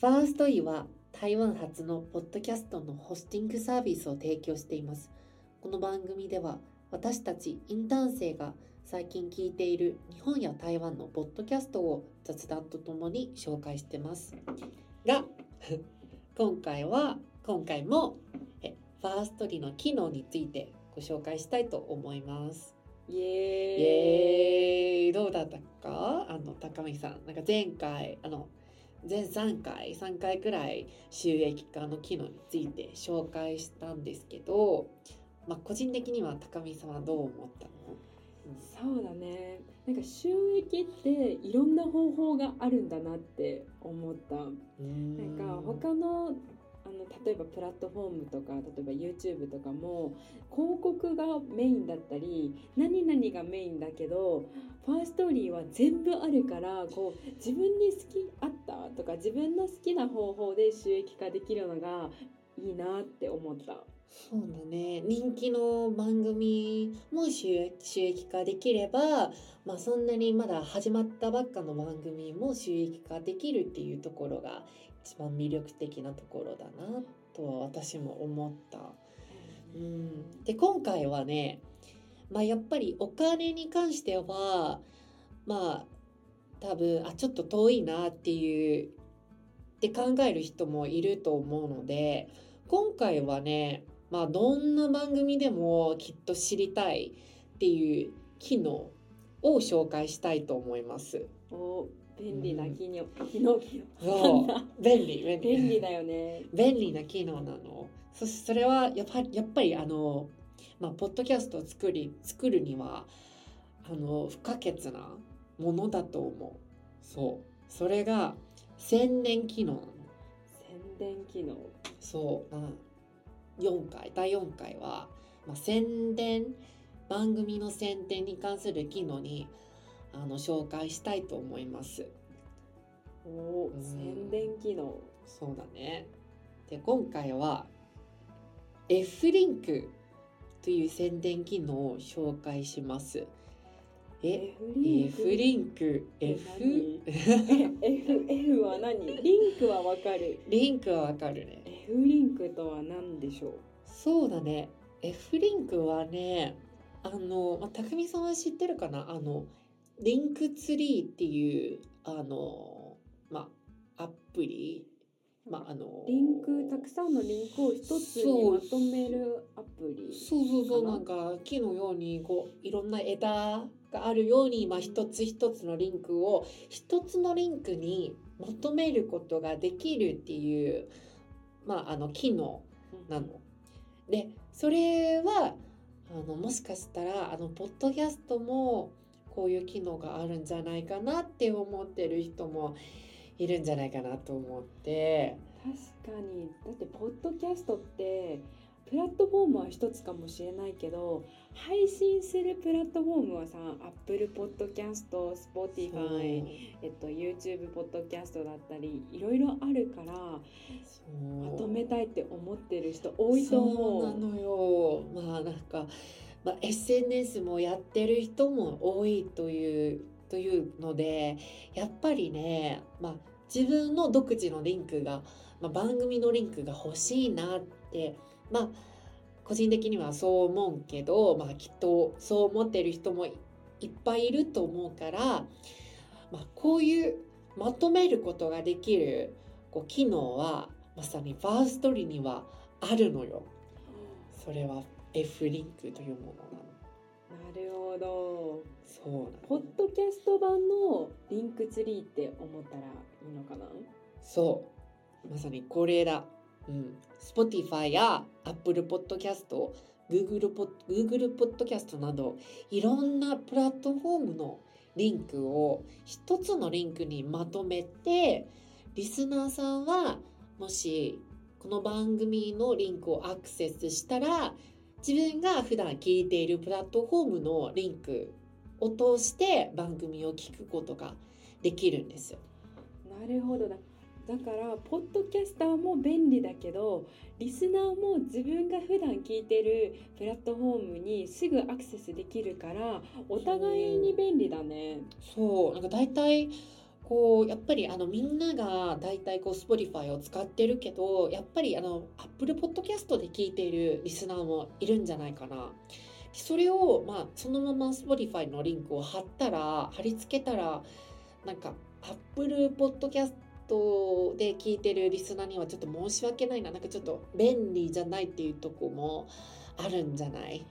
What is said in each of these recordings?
ファーストイは台湾初のポッドキャストのホスティングサービスを提供しています。この番組では私たちインターン生が最近聞いている日本や台湾のポッドキャストを雑談とともに紹介してます。が、今回は、今回もえファーストリの機能についてご紹介したいと思います。イイエーイ。エーイどうだったか？あの高見さんなんか前回あの前3回3回くらい収益化の機能について紹介したんですけど、まあ、個人的には高見さんはどう思ったの？そうだね。なんか収益っていろんな方法があるんだなって思った。なんか他のあの例えばプラットフォームとか例えば YouTube とかも広告がメインだったり何々がメインだけどファーストーリーは全部あるからこう自分に好きあったとか自分の好きな方法で収益化できるのがいいなって思った。そうだね人気の番組も収益化できれば、まあ、そんなにまだ始まったばっかの番組も収益化できるっていうところが一番魅力的なところだなとは私も思った。うん、で今回はね、まあ、やっぱりお金に関してはまあ多分あちょっと遠いなっていうって考える人もいると思うので今回はねまあどんな番組でもきっと知りたいっていう機能を紹介したいと思います。お便利な機能、機能便利便利便利だよね。便利な機能なの。そしそれはやっぱりやっぱりあのまあポッドキャストを作り作るにはあの不可欠なものだと思う。そうそれが宣伝機能なの。宣伝機能。そう、まあ、4回第4回は、まあ、宣伝番組の宣伝に関する機能にあの紹介したいと思います。おうん宣伝機能。そうだね。で今回は F リンクという宣伝機能を紹介します。え F リンク？F F F は何？リンクはわかる。リンクはわかるね。F リンクとは何でしょう？そうだね。F リンクはね、あの、まあ、匠さんは知ってるかな？あの、リンクツリーっていう、あの、まあ、アプリ。まあ、あの、リンクたくさんのリンクを一つにまとめるアプリ。そうそうそう、な？んか木のように、こう、いろんな枝があるように、まあ、一つ一つのリンクを、一つのリンクにまとめることができるっていう、まあ、あの、機能なの。でそれはあのもしかしたらあのポッドキャストもこういう機能があるんじゃないかなって思ってる人もいるんじゃないかなと思って。確かに。だってポッドキャストってプラットフォームは一つかもしれないけど配信するプラットフォームはさ Apple Podcast、Spotify、えっと、YouTube ポッドキャストだったりいろいろあるからまとめたいって思ってる人多いと思う。そうなのよ。まあなんか、まあ、SNS もやってる人も多いというというのでやっぱりね、まあ、自分の独自のリンクが、まあ、番組のリンクが欲しいなってまあ個人的にはそう思うけど、まあ、きっとそう思ってる人もいっぱいいると思うから、まあ、こういうまとめることができるこう機能はまさにファーストリにはあるのよ。それは F リンクというものなの。なるほど。そうポッドキャスト版のリンクツリーって思ったらいいのかな？そう。まさにこれだ。うん。Spotify や Apple Podcast、Google ポ Google Podcast などいろんなプラットフォームのリンクを一つのリンクにまとめてリスナーさんはもしこの番組のリンクをアクセスしたら自分が普段聞いているプラットフォームのリンクを通して番組を聞くことができるんですよ。なるほどな。だからポッドキャスターも便利だけどリスナーも自分が普段聞いてるプラットフォームにすぐアクセスできるからお互いに便利だね。そうなんか大体こうやっぱりあのみんなが大体こう Spotify を使ってるけどやっぱりあの Apple Podcast で聞いているリスナーもいるんじゃないかな。それをまあそのまま Spotify のリンクを貼ったら貼り付けたらなんか Apple Podcast で聞いてるリスナーにはちょっと申し訳ないな。なんかちょっと便利じゃないっていうとこもあるんじゃない？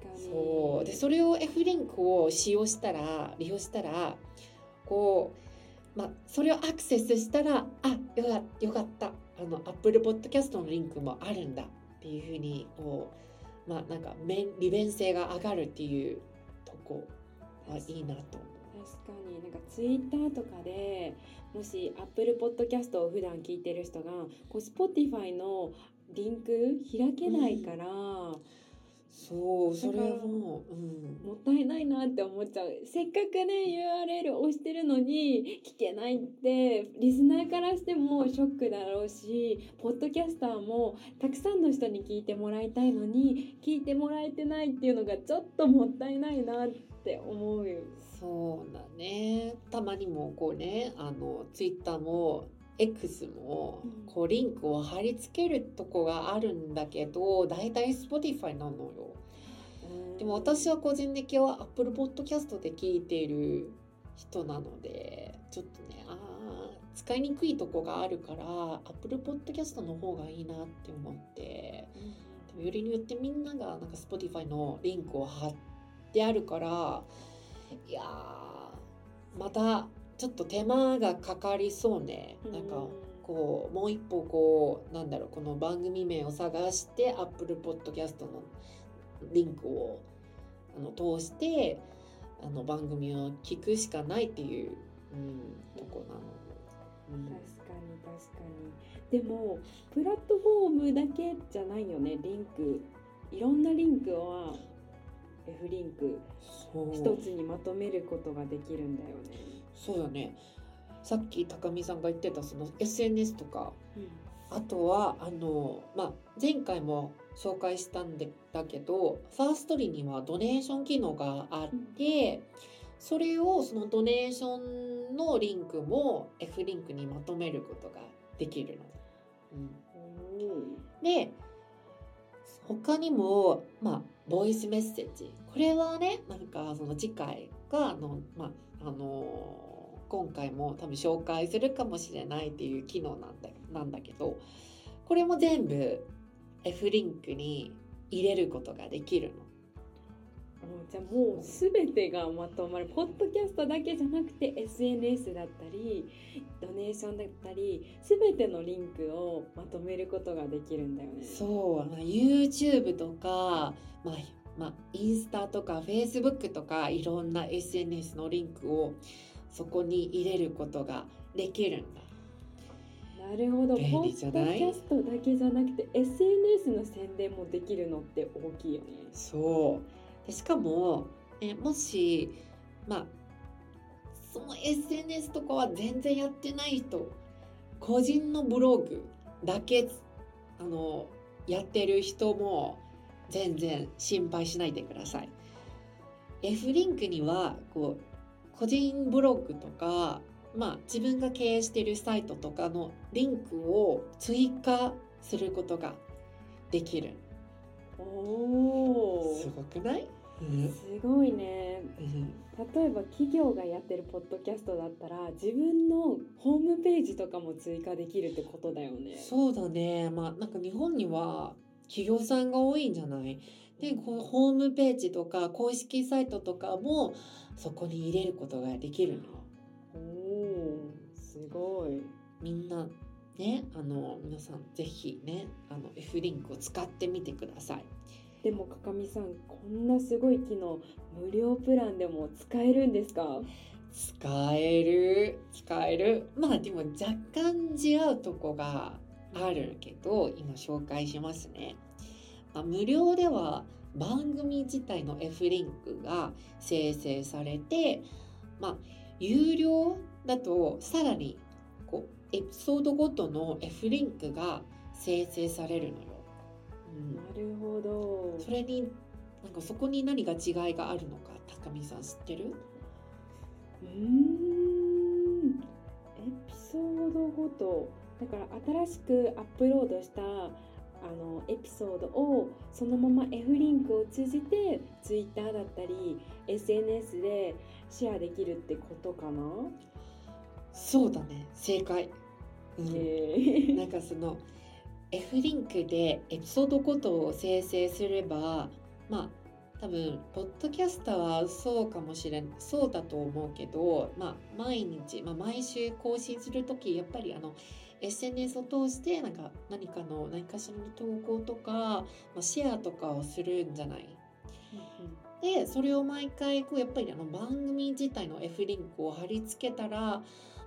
確かに。そう。でそれを F リンクを使用したら利用したらこう、まあ、それをアクセスしたらあよかよかった。あの Apple Podcast のリンクもあるんだっていうふうにこうまあなんか面利便性が上がるっていうとこはいいなと思う。確かに。なんかツイッターとかでもし Apple Podcast を普段聞いてる人がこう Spotify のリンク開けないから、そうそれも、うん、もったいないなって思っちゃう。せっかくね URL 押してるのに聞けないってリスナーからしてもショックだろうしポッドキャスターもたくさんの人に聞いてもらいたいのに聞いてもらえてないっていうのがちょっともったいないなって思うよ。そうだね。たまにもこうねあの Twitter も X もうん。こうリンクを貼り付けるとこがあるんだけどだいたい Spotify なのよ。でも私は個人的は Apple Podcast で聞いている人なのでちょっとねあー使いにくいとこがあるから Apple Podcast の方がいいなって思って。でもよりによってみんながなんか Spotify のリンクを貼ってあるからいやーまたちょっと手間がかかりそうね。なんかこうもう一歩こうなんだろうこの番組名を探して Apple Podcast のリンクをあの通してあの番組を聞くしかないっていう、うん、とこなの。うん。確かに確かに。でもプラットフォームだけじゃないよねリンク。いろんなリンクは F リンク一つにまとめることができるんだよね。そうだね。さっき高見さんが言ってたその SNS とか。あとはあの、まあ、前回も紹介したんでだけどファーストリーにはドネーション機能があって、それをそのドネーションのリンクも F リンクにまとめることができるの。うん、で他にもまあボイスメッセージ。これはねなんかその次回があのまああの今回も多分紹介するかもしれないっていう機能なんだなんだけどこれも全部 F リンクに入れることができるの。じゃあもう全てがまとまるポッドキャストだけじゃなくて SNS だったりドネーションだったり全てのリンクをまとめることができるんだよね。そう、まあ、YouTube とか、まあまあ、インスタとか Facebook とかいろんな SNS のリンクをそこに入れることができるんだ。なるほど便ポッドキ利じゃない？ャストだけじゃなくて SNS の宣伝もできるのって大きいよね。そうでしかも、えもしまあその SNS とかは全然やってない人個人のブログだけあのやってる人も全然心配しないでください。F リンクにはこう個人ブログとか、まあ、自分が経営しているサイトとかのリンクを追加することができる。おおすごくない、すごいね。例えば企業がやってるポッドキャストだったら自分のホームページとかも追加できるってことだよね。そうだねまあなんか日本には企業さんが多いんじゃない？でこのホームページとか公式サイトとかもそこに入れることができるの。おおすごい。みんなねあの皆さんぜひねあの F リンクを使ってみてください。でもかかみさんこんなすごい機能無料プランでも使えるんですか？使える使えるまあでも若干違うとこがあるけど今紹介しますね、まあ、無料では番組自体の F リンクが生成されてまあ有料だとさらにこうエピソードごとの F リンクが生成されるのよ。うん。なるほど。それになんかそこに何が違いがあるのか高見さん知ってる？うーん。エピソードごとだから新しくアップロードしたあのエピソードをそのまま F リンクを通じて Twitter だったり SNS でシェアできるってことかな、そうだね。正解、うん。え。なんかその F リンクでエピソードごとを生成すればまあ多分ポッドキャスターはそうかもしれんそうだと思うけど、まあ、毎日、まあ、毎週更新する時やっぱりあの SNS を通してなんか何かの何かしらの投稿とか、まあ、シェアとかをするんじゃない？でそれを毎回こうやっぱりあの番組自体の F リンクを貼り付けたら、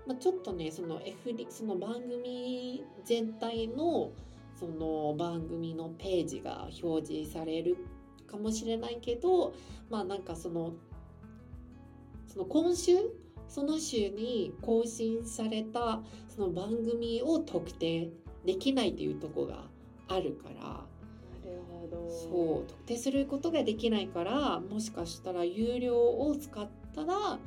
まあ、ちょっとねその F リその番組全体のその番組のページが表示されるかもしれないけどまあなんかそのその今週その週に更新されたその番組を特定できないというところがあるから。なるほどそう特定することができないからもしかしたら有料を使ったら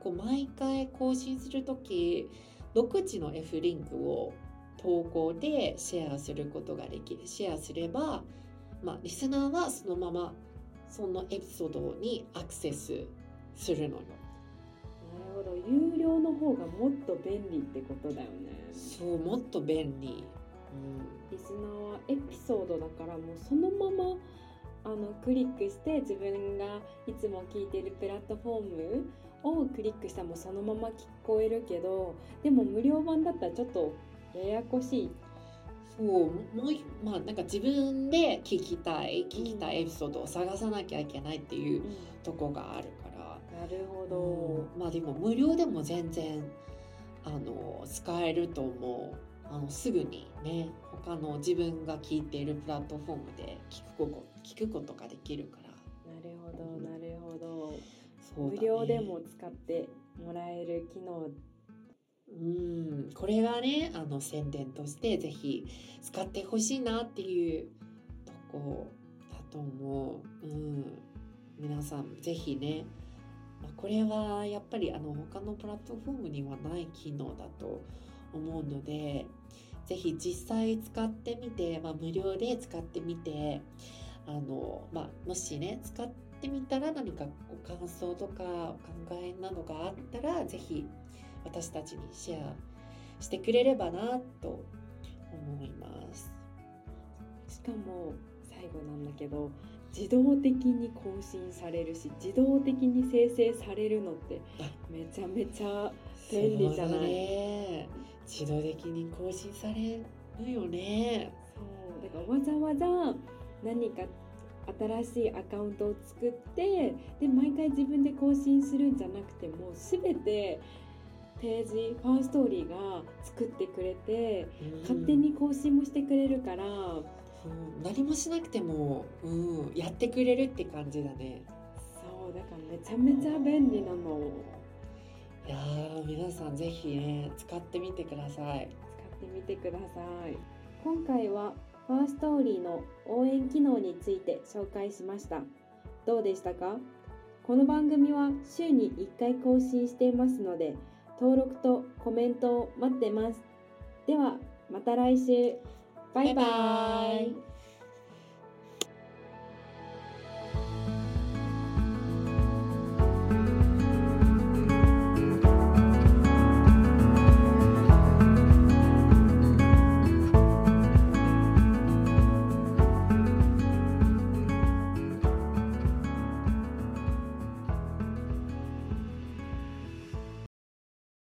こう毎回更新する時独自の F リンクを投稿でシェアすることができるシェアすれば、まあ、リスナーはそのままそのエピソードにアクセスするのよ。有料の方がもっと便利ってことだよね。そうもっと便利。リスナーはエピソードだからもうそのままあのクリックして自分がいつも聞いているプラットフォームをクリックしたらもうそのまま聞こえるけどでも無料版だったらちょっとややこしい。そうもういまあなんか自分で聞きたい聞きたいエピソードを探さなきゃいけないっていうとこがある。から、なるほど。まあでも無料でも全然あの使えると思う。あのすぐにね他の自分が聞いているプラットフォームで聞くこと聞くことができるから。なるほどなるほど。そうだね。無料でも使ってもらえる機能。うん。これがねあの宣伝としてぜひ使ってほしいなっていうとこだと思う。うん、皆さんぜひね、まあ、これはやっぱりあの他のプラットフォームにはない機能だと思うのでぜひ実際使ってみて、まあ、無料で使ってみてあの、まあ、もしね使ってみたら何かご感想とかお考えなどがあったらぜひ私たちにシェアしてくれればなと思います。しかも最後なんだけど自動的に更新されるし自動的に生成されるのってあめちゃめちゃ便利じゃない？ね。自動的に更新されるよね。そうだからわざわざ何か新しいアカウントを作ってで毎回自分で更新するんじゃなくてもう全てページファーストーリーが作ってくれてうん勝手に更新もしてくれるから、そう何もしなくても、うん、やってくれるって感じだね。そうだからめちゃめちゃ便利なの。いやー皆さんぜひね使ってみてください。使ってみてください。今回はファーストーリーの応援機能について紹介しました。どうでしたか？この番組は週に1回更新していますので登録とコメントを待ってます。ではまた来週バイバイバイバイ